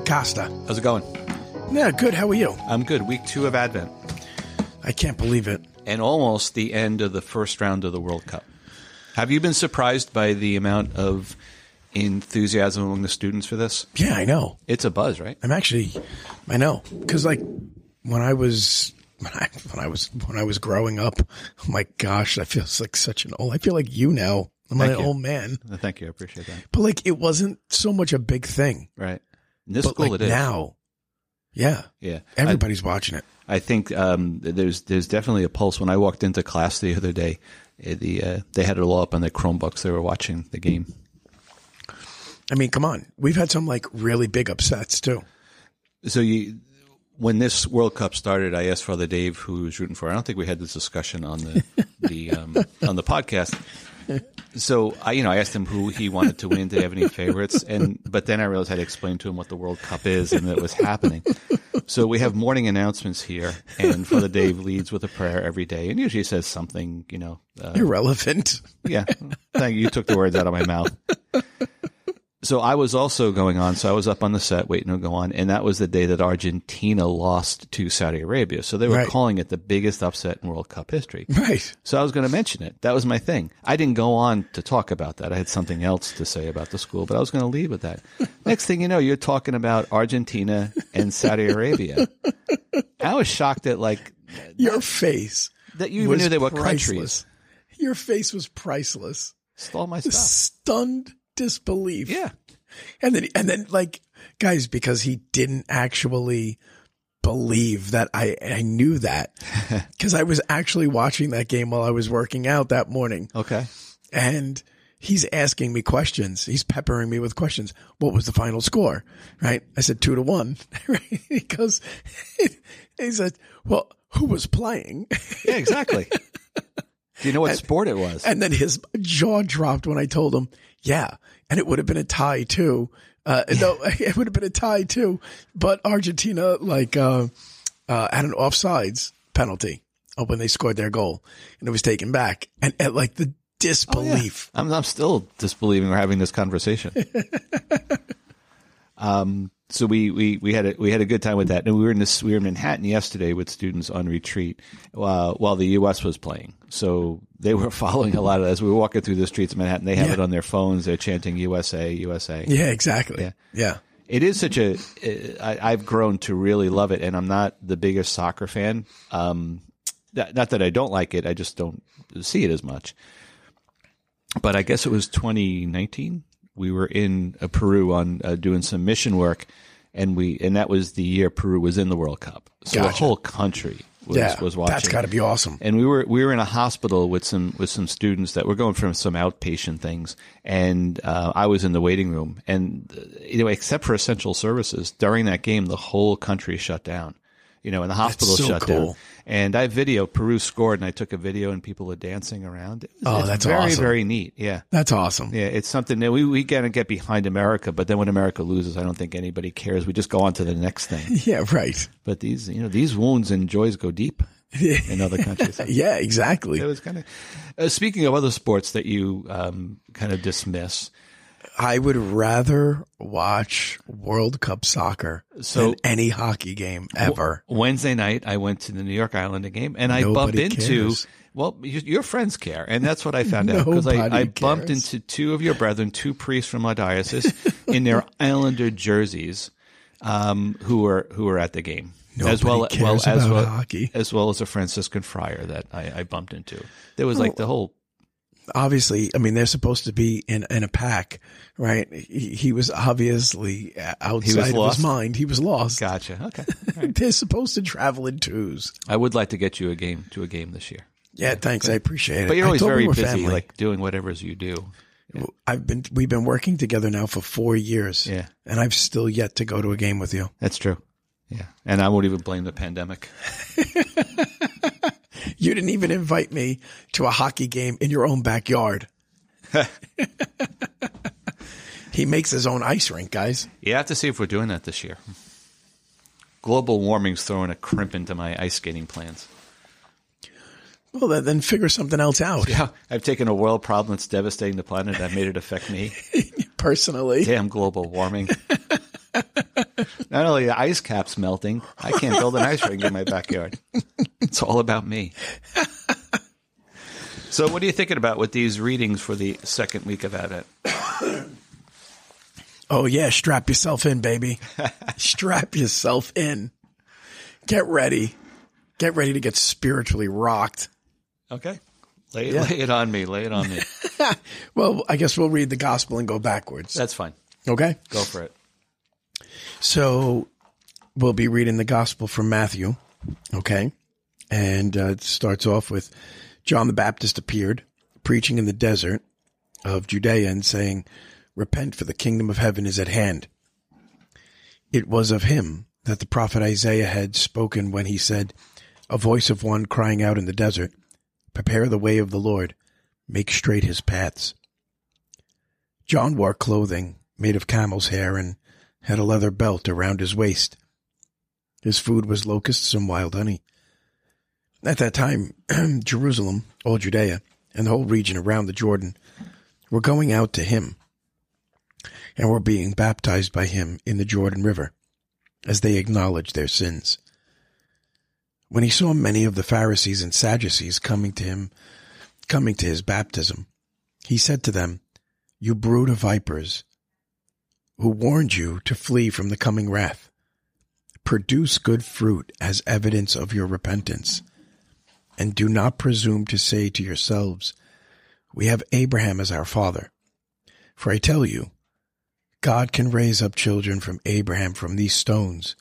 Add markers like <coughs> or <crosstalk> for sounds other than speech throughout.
Hey, Costa. How's it going? Yeah, good. How are you? I'm good. Week two of Advent I can't believe it. and almost the end of the first round of the World Cup. Have you been surprised by the amount of enthusiasm among the students for this? Yeah, I know. It's a buzz, right? I'm actually, I know, because like when I was when I when I was when I was growing up, oh my gosh, I feel like such an old. I feel like you now. I'm Thank an you. old man, Thank you. I appreciate that. but like it wasn't so much a big thing. Right. In this But school, like it is. now, yeah, yeah. everybody's watching it. I, I think um, there's there's definitely a pulse. When I walked into class the other day, eh, the uh, they had it all up on their Chromebooks. They were watching the game. I mean, come on, we've had some like really big upsets too. So you, when this World Cup started, I asked Father Dave who was rooting for. I don't think we had this discussion on the <laughs> the um, on the podcast. So I, you know, I asked him who he wanted to win. Did he have any favorites? And but then I realized I had to explain to him what the World Cup is and that it was happening. So we have morning announcements here, and Father Dave leads with a prayer every day, and usually says something, you know, uh, Irrelevant. yeah. Thank you. You took the words out of my mouth. So I was also going on. So I was up on the set waiting to go on. And that was the day that Argentina lost to Saudi Arabia. So they were Right. calling it the biggest upset in World Cup history. Right. So I was going to mention it. That was my thing. I didn't go on to talk about that. I had something else to say about the school, but I was going to leave with that. <laughs> Next thing you know, you're talking about Argentina and Saudi Arabia. I was shocked at like Your face. that you even knew they were priceless. countries. Your face was priceless. Stole my stuff. Stunned disbelief. Yeah. And then, and then, like, guys, because he didn't actually believe that I, I knew that <laughs> because I was actually watching that game while I was working out that morning. Okay. And he's asking me questions. He's peppering me with questions. What was the final score? Right. I said two to one. <laughs> Right. He goes, <laughs> he said, well, who was playing? Yeah, exactly. Do you know what sport it was? And then his jaw dropped when I told him, yeah. And it would have been a tie too. Uh, no, <laughs> it would have been a tie too, but Argentina, like, uh, uh, had an offsides penalty uh, when they scored their goal and it was taken back. And, and like the disbelief. I'm, I'm still disbelieving we're having this conversation. <laughs> um, so we, we, we had a, we had a good time with that, and we were in this we were in Manhattan yesterday with students on retreat uh, while the U.S. was playing. So they were <laughs> following a lot of as we were walking through the streets of Manhattan. They have Yeah. it on their phones. They're chanting USA, USA. Yeah, exactly. Yeah. Yeah. It is such a. I, I've grown to really love it, and I'm not the biggest soccer fan. Um, not that I don't like it, I just don't see it as much. But I guess it was 2019. We were in uh, Peru on uh, doing some mission work, and we and that was the year Peru was in the World Cup. So the whole country was, yeah. was watching That's got to be awesome. and we were we were in a hospital with some with some students that were going from some outpatient things, and uh, I was in the waiting room, and uh, you except for essential services, during that game, the whole country shut down. You know, and the hospital so shut cool. down. And I video Peru scored, and I took a video, and people are dancing around. It was- Oh, that's very awesome. very neat. Yeah. That's awesome. Yeah, it's something that we we gotta get behind America, but then when America loses, I don't think anybody cares. We just go on to the next thing. <laughs> Yeah, right. But these, you know, these wounds and joys go deep <laughs> in other countries. Yeah, exactly. It was kind of. Uh, speaking of other sports that you um, kind of dismiss, I would rather watch World Cup soccer So- than any hockey game ever. Wednesday night I went to the New York Islander game and I bumped into. cares. Well, your friends care, and that's what I found out because I, I bumped cares. into two of your brethren, two priests from our diocese, <laughs> in their Islander jerseys, um, who were who were at the game, as well Nobody well as about well hockey. as well as a Franciscan friar that I, I bumped into. There was like the whole Obviously, I mean, they're supposed to be in, in a pack, right? He, he was obviously uh, outside of lost? his mind. He was lost. gotcha. <laughs> Okay, They're supposed to travel in twos. I would like to get you a game to a game this year. Yeah, thanks. I appreciate it. But you're always very busy, family. like doing whatever you do. I've been, we've been working together now for four years. Yeah. And I've still yet to go to a game with you. That's true. Yeah, and I won't even blame the pandemic. <laughs> You didn't even invite me to a hockey game in your own backyard. <laughs> he makes his own ice rink, guys. You have to see if we're doing that this year. Global warming's throwing a crimp into my ice skating plans. Well, then, figure something else out. Yeah, I've taken a world problem that's devastating the planet. I've made it affect me. <laughs> Personally, Damn global warming. <laughs> Not only the ice caps melting, I can't build an ice rink in my backyard. <laughs> It's all about me. <laughs> So, what are you thinking about with these readings for the second week of Advent? <coughs> Oh yeah, strap yourself in, baby. <laughs> strap yourself in. Get ready. Get ready to get spiritually rocked. Okay. Lay, lay it on me. Lay it on me. Well, I guess we'll read the gospel and go backwards. That's fine. Okay. Go for it. So we'll be reading the gospel from Matthew. Okay. And uh, it starts off with John the Baptist appeared, preaching in the desert of Judea and saying, Repent, for the kingdom of heaven is at hand. It was of him that the prophet Isaiah had spoken when he said, A voice of one crying out in the desert, Prepare the way of the Lord, make straight his paths. John wore clothing made of camel's hair and had a leather belt around his waist. His food was locusts and wild honey. At that time, <clears throat> Jerusalem, all Judea, and the whole region around the Jordan were going out to him and were being baptized by him in the Jordan River as they acknowledged their sins. When he saw many of the Pharisees and Sadducees coming to him, coming to his baptism, he said to them, You brood of vipers, who warned you to flee from the coming wrath. Produce good fruit as evidence of your repentance. And do not presume to say to yourselves, We have Abraham as our father. For I tell you, God can raise up children from Abraham from these stones.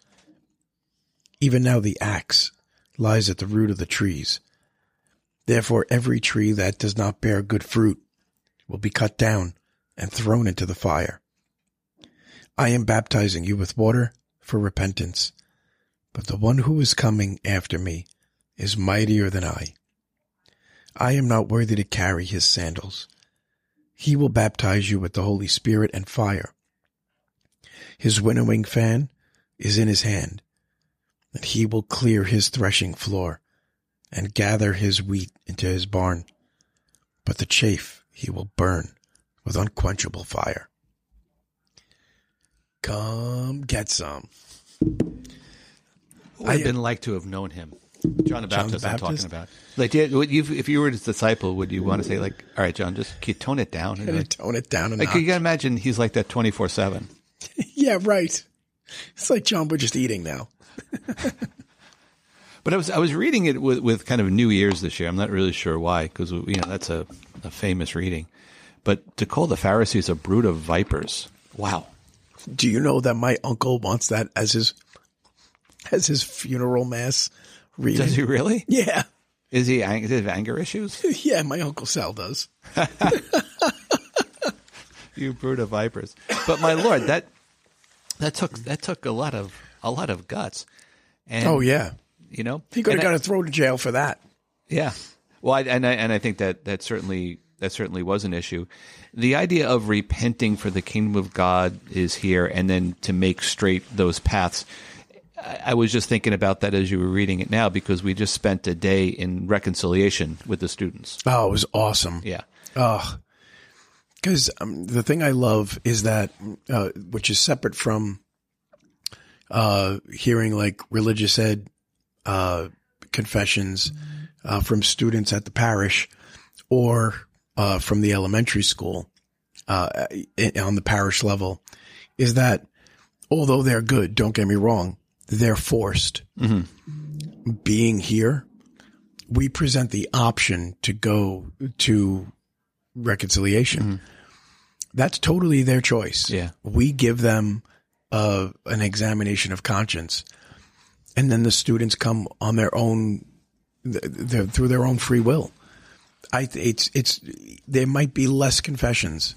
Even now the axe lies at the root of the trees. Therefore every tree that does not bear good fruit will be cut down and thrown into the fire. I am baptizing you with water for repentance, but the one who is coming after me is mightier than I. I am not worthy to carry his sandals. He will baptize you with the Holy Spirit and fire. His winnowing fan is in his hand, and he will clear his threshing floor and gather his wheat into his barn, but the chaff he will burn with unquenchable fire. Come get some. Have been like to have known him? John the John the Baptist, I'm talking about. Like, you, if you were his disciple, would you want to say, like, all right, John, just tone it down? And like, tone it down like, you can imagine he's like that 24 7. <laughs> Yeah, right. It's like John, we're just eating now. <laughs> But I was I was reading it with, with kind of new ears this year. I'm not really sure why, because you know that's a, a famous reading. But to call the Pharisees a brood of vipers, wow. Do you know that my uncle wants that as his as his funeral mass reading? Does he really? Yeah, Is he ang- does he have anger issues? <laughs> yeah. My uncle Sal does. <laughs> you brood of vipers. But my lord, that that took that took a lot of a lot of guts. And, Oh yeah, you know he could have I- got thrown to jail for that. Yeah. Well, I, and I, and I think that that certainly that certainly was an issue. The idea of repenting for the kingdom of God is here, and then to make straight those paths. I, was just thinking about that as you were reading it now because we just spent a day in reconciliation with the students. Oh, it was awesome. Yeah. Oh, because um, the thing I love is that, uh, which is separate from uh, hearing like religious ed uh, confessions uh, from students at the parish or uh, from the elementary school uh, on the parish level, is that although they're good, don't get me wrong, they're forced. Being here, we present the option to go to reconciliation. That's totally their choice. Yeah. We give them uh, an examination of conscience, and then the students come on their own, th- th- through their own free will. I it's it's there might be less confessions,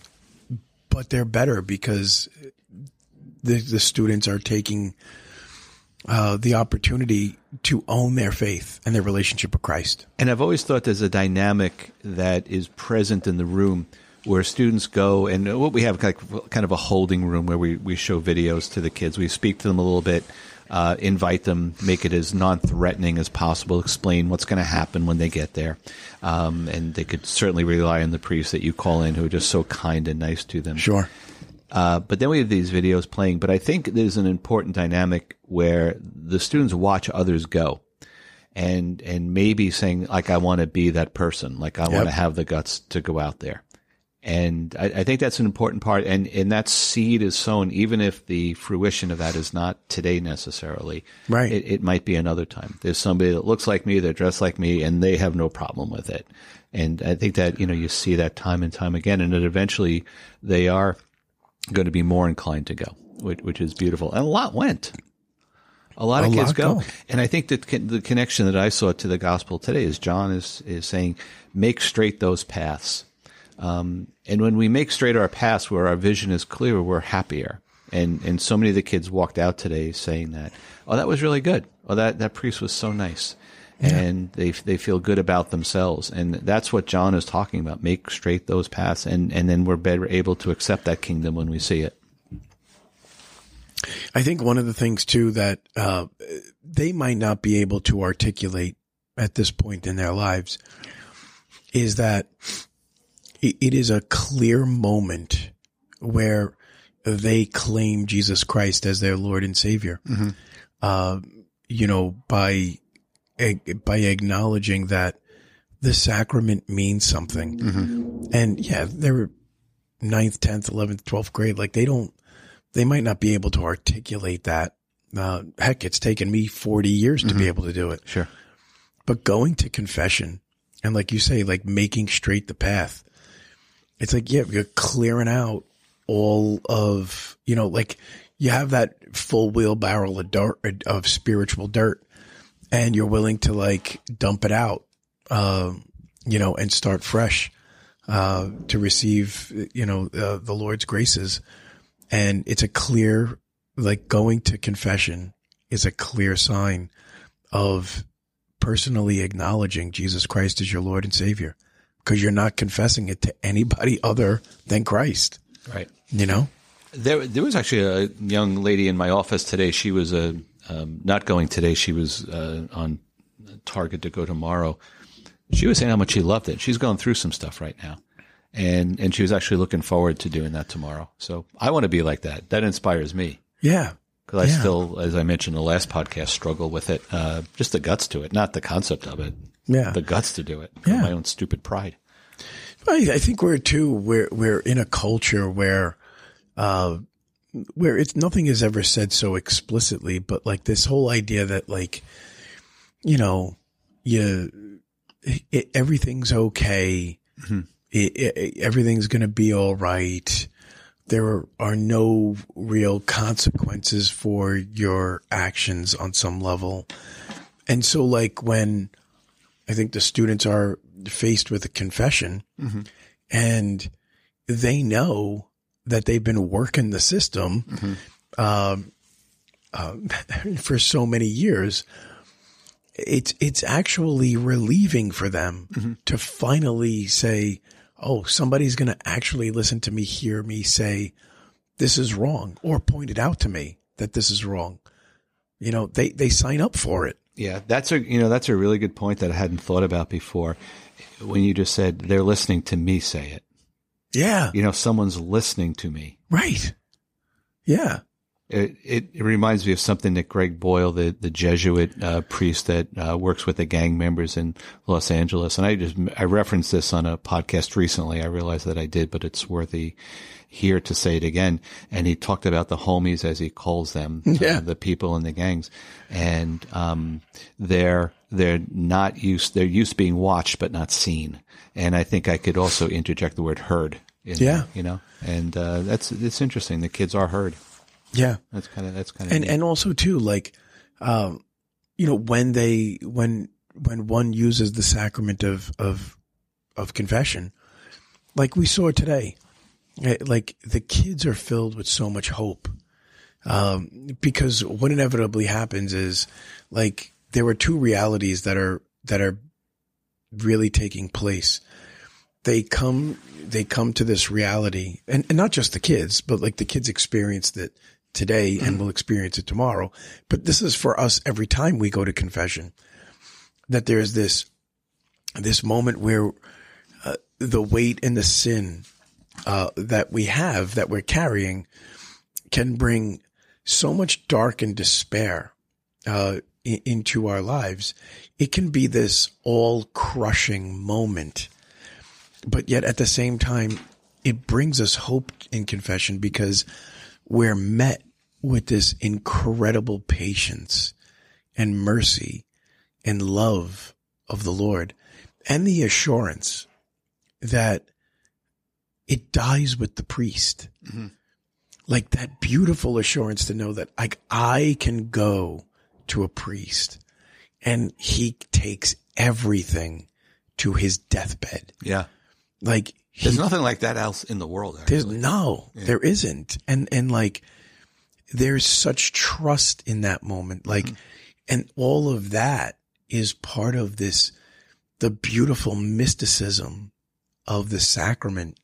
but they're better because the the students are taking uh, the opportunity to own their faith and their relationship with Christ. And I've always thought there's a dynamic that is present in the room where students go and what we have kind of, kind of a holding room where we, we show videos to the kids. We speak to them a little bit, uh, invite them, make it as non threatening as possible, explain what's going to happen when they get there. Um, and they could certainly rely on the priests that you call in who are just so kind and nice to them. Sure. Uh, but then we have these videos playing. But I think there's an important dynamic where the students watch others go, and and maybe saying like, I want to be that person, like I want to have the guts to go out there. And I, I, think that's an important part. And, and that seed is sown, even if the fruition of that is not today necessarily. Right. It, it might be another time. There's somebody that looks like me, they're dressed like me, and they have no problem with it. And I think that, you know, you see that time and time again, and that eventually they are going to be more inclined to go, which, which is beautiful. And a lot went. A lot A of kids lot go. go. And I think that the connection that I saw to the gospel today is John is, is saying, make straight those paths. Um, and when we make straight our paths where our vision is clear, we're happier. And, and so many of the kids walked out today saying that, oh, that was really good. Oh, that, that priest was so nice. And they, they feel good about themselves. And that's what John is talking about. Make straight those paths. And, and then we're better able to accept that kingdom when we see it. I think one of the things too that uh, they might not be able to articulate at this point in their lives is that it, it is a clear moment where they claim Jesus Christ as their Lord and Savior. Uh, you know, by by acknowledging that the sacrament means something, and yeah, they're ninth, tenth, eleventh, twelfth grade. Like they don't they might not be able to articulate that. Uh, heck, it's taken me 40 years to be able to do it. Sure. But going to confession and like you say, like making straight the path, it's like, yeah, you're clearing out all of, you know, like you have that full wheelbarrow of dirt, of spiritual dirt and you're willing to like dump it out, uh, you know, and start fresh, uh, to receive, you know, uh, the Lord's graces and it's a clear like going to confession is a clear sign of personally acknowledging Jesus Christ as your Lord and Savior because you're not confessing it to anybody other than Christ. Right. You know? There, there was actually a young lady in my office today. She was uh, um, not going today. She was uh, on target to go tomorrow. She was saying how much she loved it. She's going through some stuff right now, and and she was actually looking forward to doing that tomorrow. So I want to be like that. That inspires me Yeah. because I Yeah. still, as I mentioned in the last podcast, struggle with it. Uh, just the guts to it, not the concept of it. Yeah. The guts to do it. Yeah. My own stupid pride. I, I think we're too we're we're in a culture where uh where it's nothing is ever said so explicitly, but like this whole idea that like you know you it, everything's okay, mm-hmm. it, it, everything's gonna be all right. There are, are no real consequences for your actions on some level, and so like when I think the students are faced with a confession mm-hmm. and they know that they've been working the system um, uh, <laughs> for so many years. It's it's actually relieving for them to finally say, "Oh, somebody's going to actually listen to me, hear me say this is wrong, or point it out to me that this is wrong." You know, they they sign up for it. Yeah, that's a you know that's a really good point that I hadn't thought about before. When you just said they're listening to me say it, Yeah, you know, someone's listening to me. right. Yeah, It, it, it reminds me of something that Greg Boyle, the the Jesuit uh, priest that uh, works with the gang members in Los Angeles, and I just I referenced this on a podcast recently. I realized that I did, but it's worthy here to say it again. And he talked about the homies as he calls them, <laughs> uh, the people in the gangs, and um, they're they're not used they're used to being watched but not seen. And I think I could also interject the word heard. In Yeah. there, you know, and uh, that's it's interesting. The kids are heard. Yeah. That's kind of that's kind of and and also too like um you know when they when when one uses the sacrament of of of confession like we saw today eh, like the kids are filled with so much hope um because what inevitably happens is like there are two realities that are that are really taking place they come they come to this reality and, and not just the kids but like the kids experienced it today and will experience it tomorrow. But this is for us every time we go to confession that there's this this moment where uh, the weight and the sin uh, that we have that we're carrying can bring so much dark and despair uh, i- into our lives. It can be this all crushing moment, but yet at the same time, it brings us hope in confession because we're met with this incredible patience and mercy and love of the Lord and the assurance that it dies with the priest. Mm-hmm. Like that beautiful assurance to know that like I can go to a priest and he takes everything to his deathbed. Yeah. Like he, There's nothing like that else in the world. there's Actually. no, there isn't. And, and like, there's such trust in that moment. Like, and all of that is part of this, the beautiful mysticism of the sacrament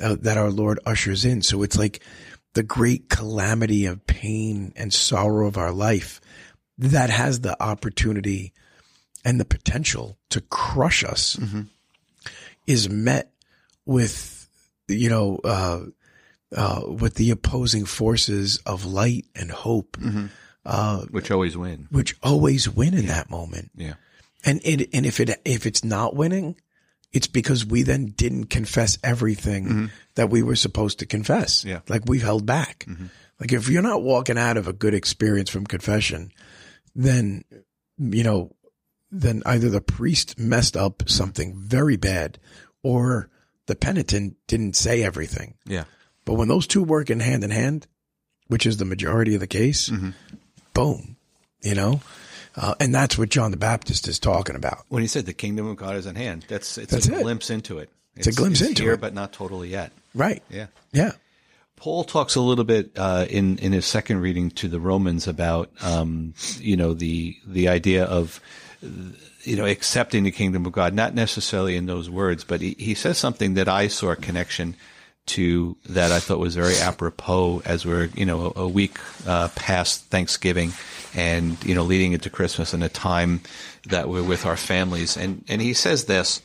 uh, that our Lord ushers in. So it's like the great calamity of pain and sorrow of our life that has the opportunity and the potential to crush us is met with, you know, uh, uh, with the opposing forces of light and hope, uh, Which always win. which always win in that moment. Yeah. And it, and if it, if it's not winning, it's because we then didn't confess everything that we were supposed to confess. Yeah. Like we've held back. Like if you're not walking out of a good experience from confession, then, you know, then either the priest messed up something very bad or the penitent didn't say everything. Yeah. But when those two work in hand in hand, which is the majority of the case, boom, you know, uh, and that's what John the Baptist is talking about. When he said the kingdom of God is at hand, that's it's That's a it. glimpse into it. It's a glimpse into here, it. but not totally yet. Right. Yeah. Yeah. Paul talks a little bit uh, in in his second reading to the Romans about um, you know the the idea of you know accepting the kingdom of God, not necessarily in those words, but he, he says something that I saw a connection to that I thought was very apropos as we're you know a, a week uh, past Thanksgiving and you know leading into Christmas and a time that we're with our families, and and he says this.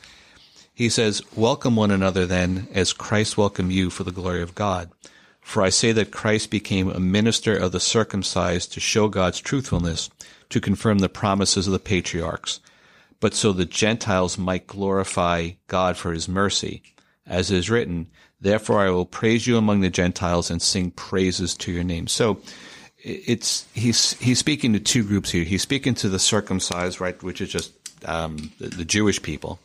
He says, Welcome one another then, as Christ welcomed you for the glory of God. For I say that Christ became a minister of the circumcised to show God's truthfulness, to confirm the promises of the patriarchs, but so the Gentiles might glorify God for his mercy. As is written, Therefore I will praise you among the Gentiles and sing praises to your name. So it's he's he's speaking to two groups here. He's speaking to the circumcised, right, which is just um, the, the Jewish people,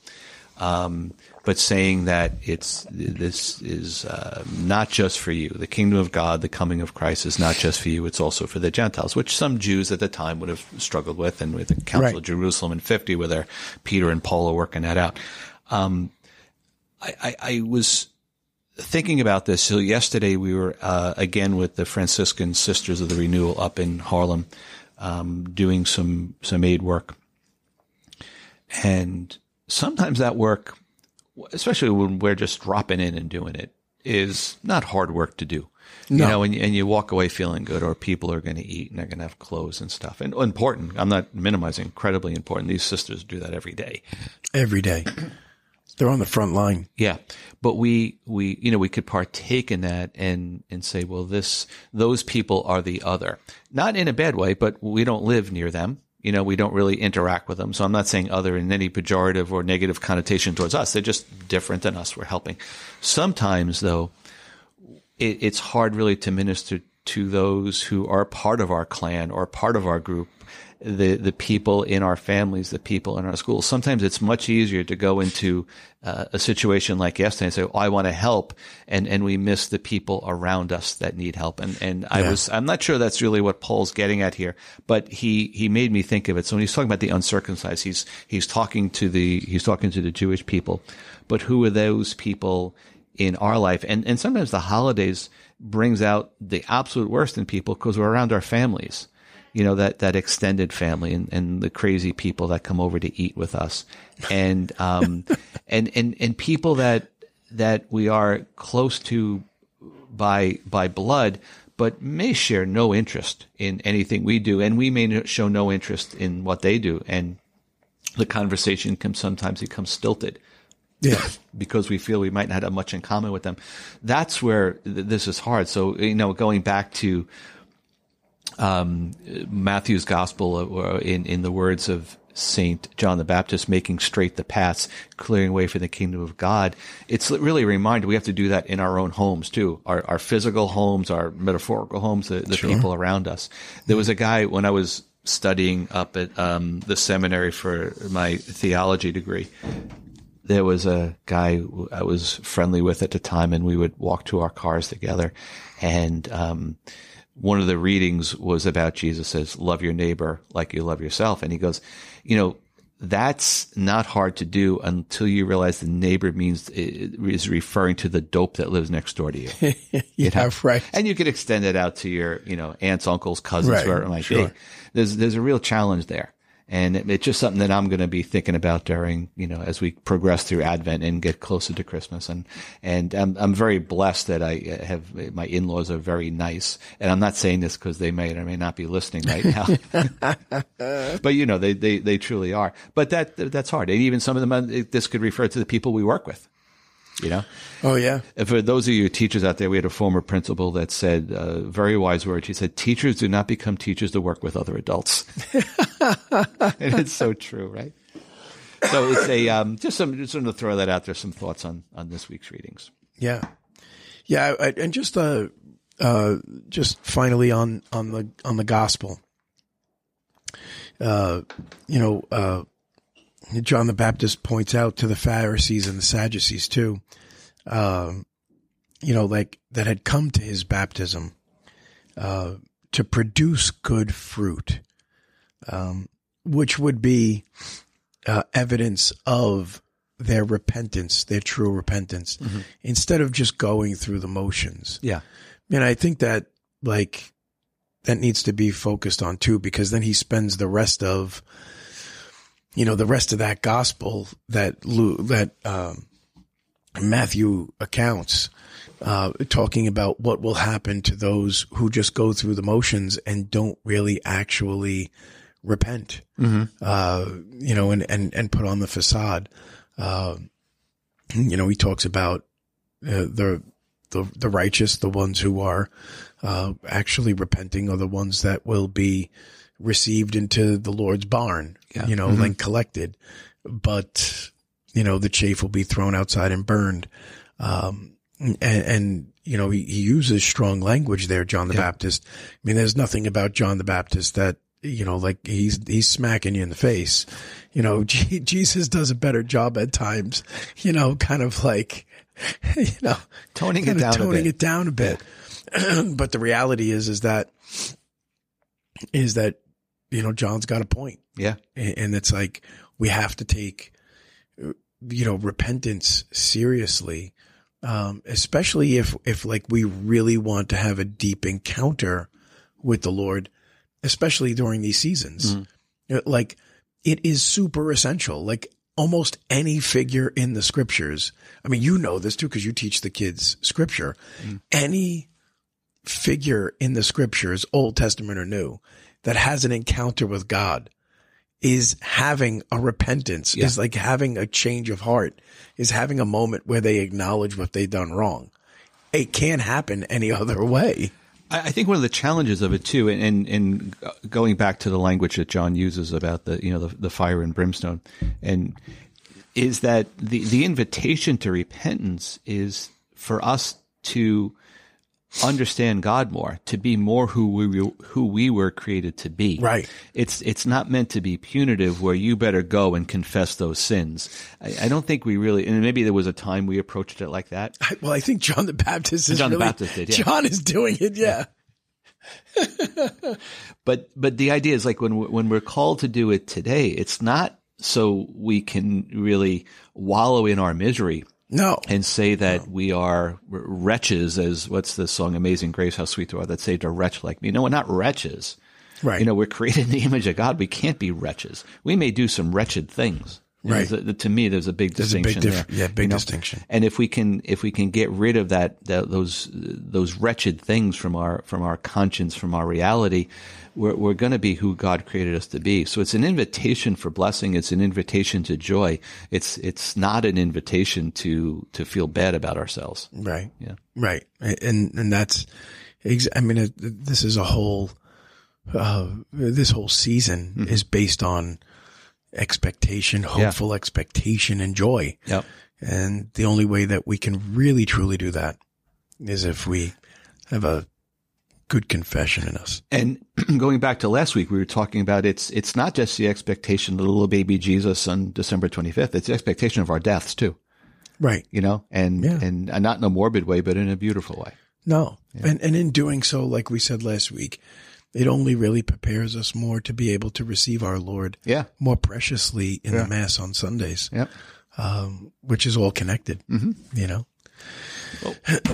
um, but saying that it's this is uh, not just for you. The kingdom of God, the coming of Christ, is not just for you; it's also for the Gentiles, which some Jews at the time would have struggled with, and with the Council Right. of Jerusalem in fifty, where Peter and Paul are working that out. Um, I, I, I was thinking about this. So yesterday we were uh, again with the Franciscan Sisters of the Renewal up in Harlem, um, doing some some aid work, and sometimes that work, especially when we're just dropping in and doing it, is not hard work to do. You know, and, and you walk away feeling good, or people are going to eat and they're going to have clothes and stuff. And important. I'm not minimizing. Incredibly important. These sisters do that every day. Every day. <clears throat> They're on the front line. Yeah, but we we you know we could partake in that and and say, well, this those people are the other, not in a bad way, but we don't live near them. You know, we don't really interact with them. So I'm not saying other in any pejorative or negative connotation towards us. They're just different than us. We're helping. Sometimes though, it, it's hard really to minister to those who are part of our clan or part of our group, the the people in our families, the people in our schools. Sometimes it's much easier to go into uh, a situation like yesterday and say, oh, "I want to help," and and we miss the people around us that need help. And and I was I'm not sure that's really what Paul's getting at here, but he he made me think of it. So when he's talking about the uncircumcised, he's he's talking to the he's talking to the Jewish people, but who are those people? in our life. And, and sometimes the holidays brings out the absolute worst in people because we're around our families, you know, that, that extended family and, and the crazy people that come over to eat with us. And, um, <laughs> and, and, and people that, that we are close to by, by blood, but may share no interest in anything we do. And we may show no interest in what they do. And the conversation can sometimes become stilted Yeah. <laughs> because we feel we might not have much in common with them. That's where th- this is hard. So, you know, going back to um, Matthew's gospel uh, in, in the words of Saint John the Baptist, making straight the paths, clearing way for the kingdom of God. It's really a reminder we have to do that in our own homes too, our, our physical homes, our metaphorical homes, the, the Sure. people around us. There was a guy when I was studying up at um, the seminary for my theology degree. There was a guy I was friendly with at the time, and we would walk to our cars together. And um, one of the readings was about Jesus says, "Love your neighbor like you love yourself," and he goes, "You know." That's not hard to do until you realize the neighbor means is referring to the dope that lives next door to you. You <laughs> Yeah, right. And you could extend it out to your, you know, aunts, uncles, cousins, Right, whoever it might sure. be. There's there's a real challenge there, and it, it's just something that I'm going to be thinking about during, you know, as we progress through Advent and get closer to Christmas. And and I'm I'm very blessed that I have my in-laws are very nice, and I'm not saying this because they may or may not be listening right now, <laughs> but you know they they they truly are. But that that's hard, and even some of them, uh, this could refer to the people we work with. You know, Oh yeah. and for those of you teachers out there, we had a former principal that said uh, very wise words. He said, "Teachers do not become teachers to work with other adults," <laughs> and it's so true, right? So it's a um, just some just to throw that out there. Some thoughts on on this week's readings. Yeah, yeah, I, and just uh, uh, just finally on on the on the gospel. Uh, you know, uh, John the Baptist points out to the Pharisees and the Sadducees too. Um, you know, like that had come to his baptism uh, to produce good fruit, um, which would be uh, evidence of their repentance, their true repentance, instead of just going through the motions. Yeah, And I think that like that needs to be focused on too, because then he spends the rest of, you know, the rest of that gospel that Lu that um, Matthew accounts, uh, talking about what will happen to those who just go through the motions and don't really actually repent, uh, you know, and, and, and put on the facade. Uh, you know, he talks about uh, the, the, the righteous, the ones who are, uh, actually repenting are the ones that will be received into the Lord's barn, Yeah. you know, and collected. But, you know, the chaff will be thrown outside and burned. Um, and, and, you know, he, he uses strong language there, John the Baptist. I mean, there's nothing about John the Baptist that, you know, like he's, he's smacking you in the face. You know, <laughs> G- Jesus does a better job at times, you know, kind of like, <laughs> you know, Toning it down a toning bit. it down a bit. <clears throat> but the reality is, is that, is that, you know, John's got a point. yeah, And and it's like, we have to take, you know, repentance seriously. Um, especially if, if like we really want to have a deep encounter with the Lord, especially during these seasons. Uh, Like it is super essential. Like almost any figure in the scriptures. I mean, you know this too, because you teach the kids scripture. Any figure in the scriptures, Old Testament or New, that has an encounter with God is having a repentance, Yeah. is like having a change of heart, is having a moment where they acknowledge what they've done wrong. It can't happen any <laughs> other way. I, think one of the challenges of it too, and, and and going back to the language that John uses about the you know the, the fire and brimstone, and is that the the invitation to repentance is for us to understand God more, to be more who we who we were created to be. Right. It's it's not meant to be punitive, where you better go and confess those sins. I, I don't think we really, and maybe there was a time we approached it like that. I- Well, I think John the Baptist is John the Baptist did, yeah. John is doing it. Yeah. <laughs> but but the idea is like when when we're called to do it today, it's not so we can really wallow in our misery No. and say that we are wretches. As what's the song "Amazing Grace"? How sweet thou art that saved a wretch like me. No, we're not wretches. Right. You know, we're <laughs> created in the image of God. We can't be wretches. We may do some wretched things, Right. A- to me, there's a big There's a big distinction diff- there. yeah, big you know? distinction. And if we can, if we can get rid of that, that those those wretched things from our from our conscience, from our reality, we're we're going to be who God created us to be. So it's an invitation for blessing. It's an invitation to joy. It's it's not an invitation to to feel bad about ourselves. Right. Yeah. Right. And, and that's, I mean, this is a whole, uh, this whole season Mm-hmm. is based on expectation, hopeful expectation and joy. Yep. And the only way that we can really truly do that is if we have a good confession in us. And <clears throat> going back to last week, we were talking about it's it's not just the expectation of the little baby Jesus on December 25th. It's the expectation of our deaths too. Right. You know, and Yeah. and not in a morbid way, but in a beautiful way. No. And, and in doing so, like we said last week, it only really prepares us more to be able to receive our Lord Yeah. more preciously in the Mass on Sundays. Yep. um, which is all connected, you know. <clears throat>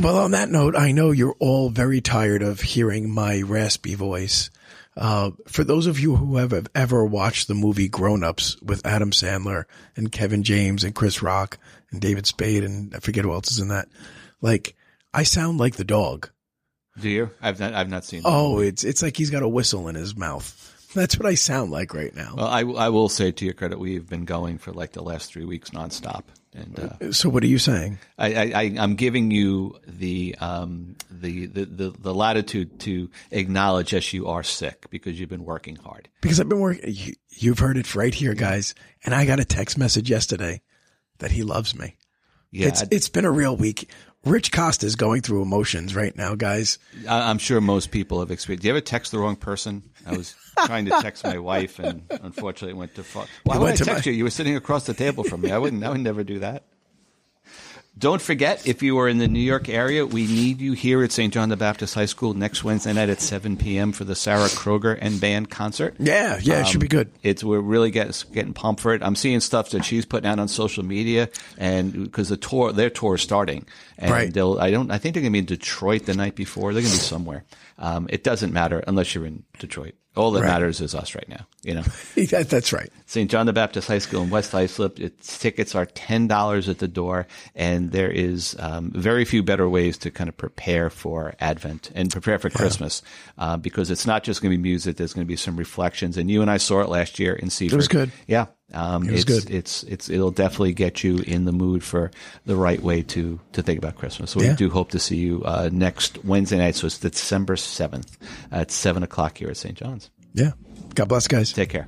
Well, on that note, I know you're all very tired of hearing my raspy voice. Uh, for those of you who have ever watched the movie Grown Ups with Adam Sandler and Kevin James and Chris Rock and David Spade and I forget who else is in that, like I sound like the dog. Do you? I've not I've not seen. that. Oh, it's it's like he's got a whistle in his mouth. <laughs> That's what I sound like right now. Well, I, I will say to your credit, we've been going for like the last three weeks nonstop, and uh, So what are you saying? I, I'm giving you the, um, the, the, the, the latitude to acknowledge yes, you are sick because you've been working hard. Because I've been working. You, you've heard it right here, guys. And I got a text message yesterday that he loves me. Yeah, It's it's been a real week. Rich Costa is going through emotions right now, guys. I, I'm sure most people have experienced. Do you ever text the wrong person? I was trying to text my wife, and unfortunately, it went to. far. Why It would I text my- you? You were sitting across the table from me. I wouldn't. I would never do that. Don't forget, if you are in the New York area, we need you here at St. John the Baptist High School next Wednesday night at 7 p.m. for the Sarah Kroger and band concert. Yeah, yeah, it should be good. It's we're really getting getting pumped for it. I'm seeing stuff that she's putting out on social media, and because the tour, their tour is starting, and Right. they'll. I don't. I think they're going to be in Detroit the night before. They're going to be somewhere. Um, it doesn't matter unless you're in Detroit. All that Right. matters is us right now. You know, <laughs> That, that's right. St. John the Baptist High School in West Islip. Its tickets are ten dollars at the door, and there is um, very few better ways to kind of prepare for Advent and prepare for Christmas, uh, because it's not just going to be music. There's going to be some reflections, and you and I saw it last year in Seaford. It was good. Yeah, um, was it's, good. It's it's it'll definitely get you in the mood for the right way to to think about Christmas. So Yeah. we do hope to see you uh, next Wednesday night. So it's December seventh at seven o'clock here at St. John's. Yeah. God bless, guys. Take care.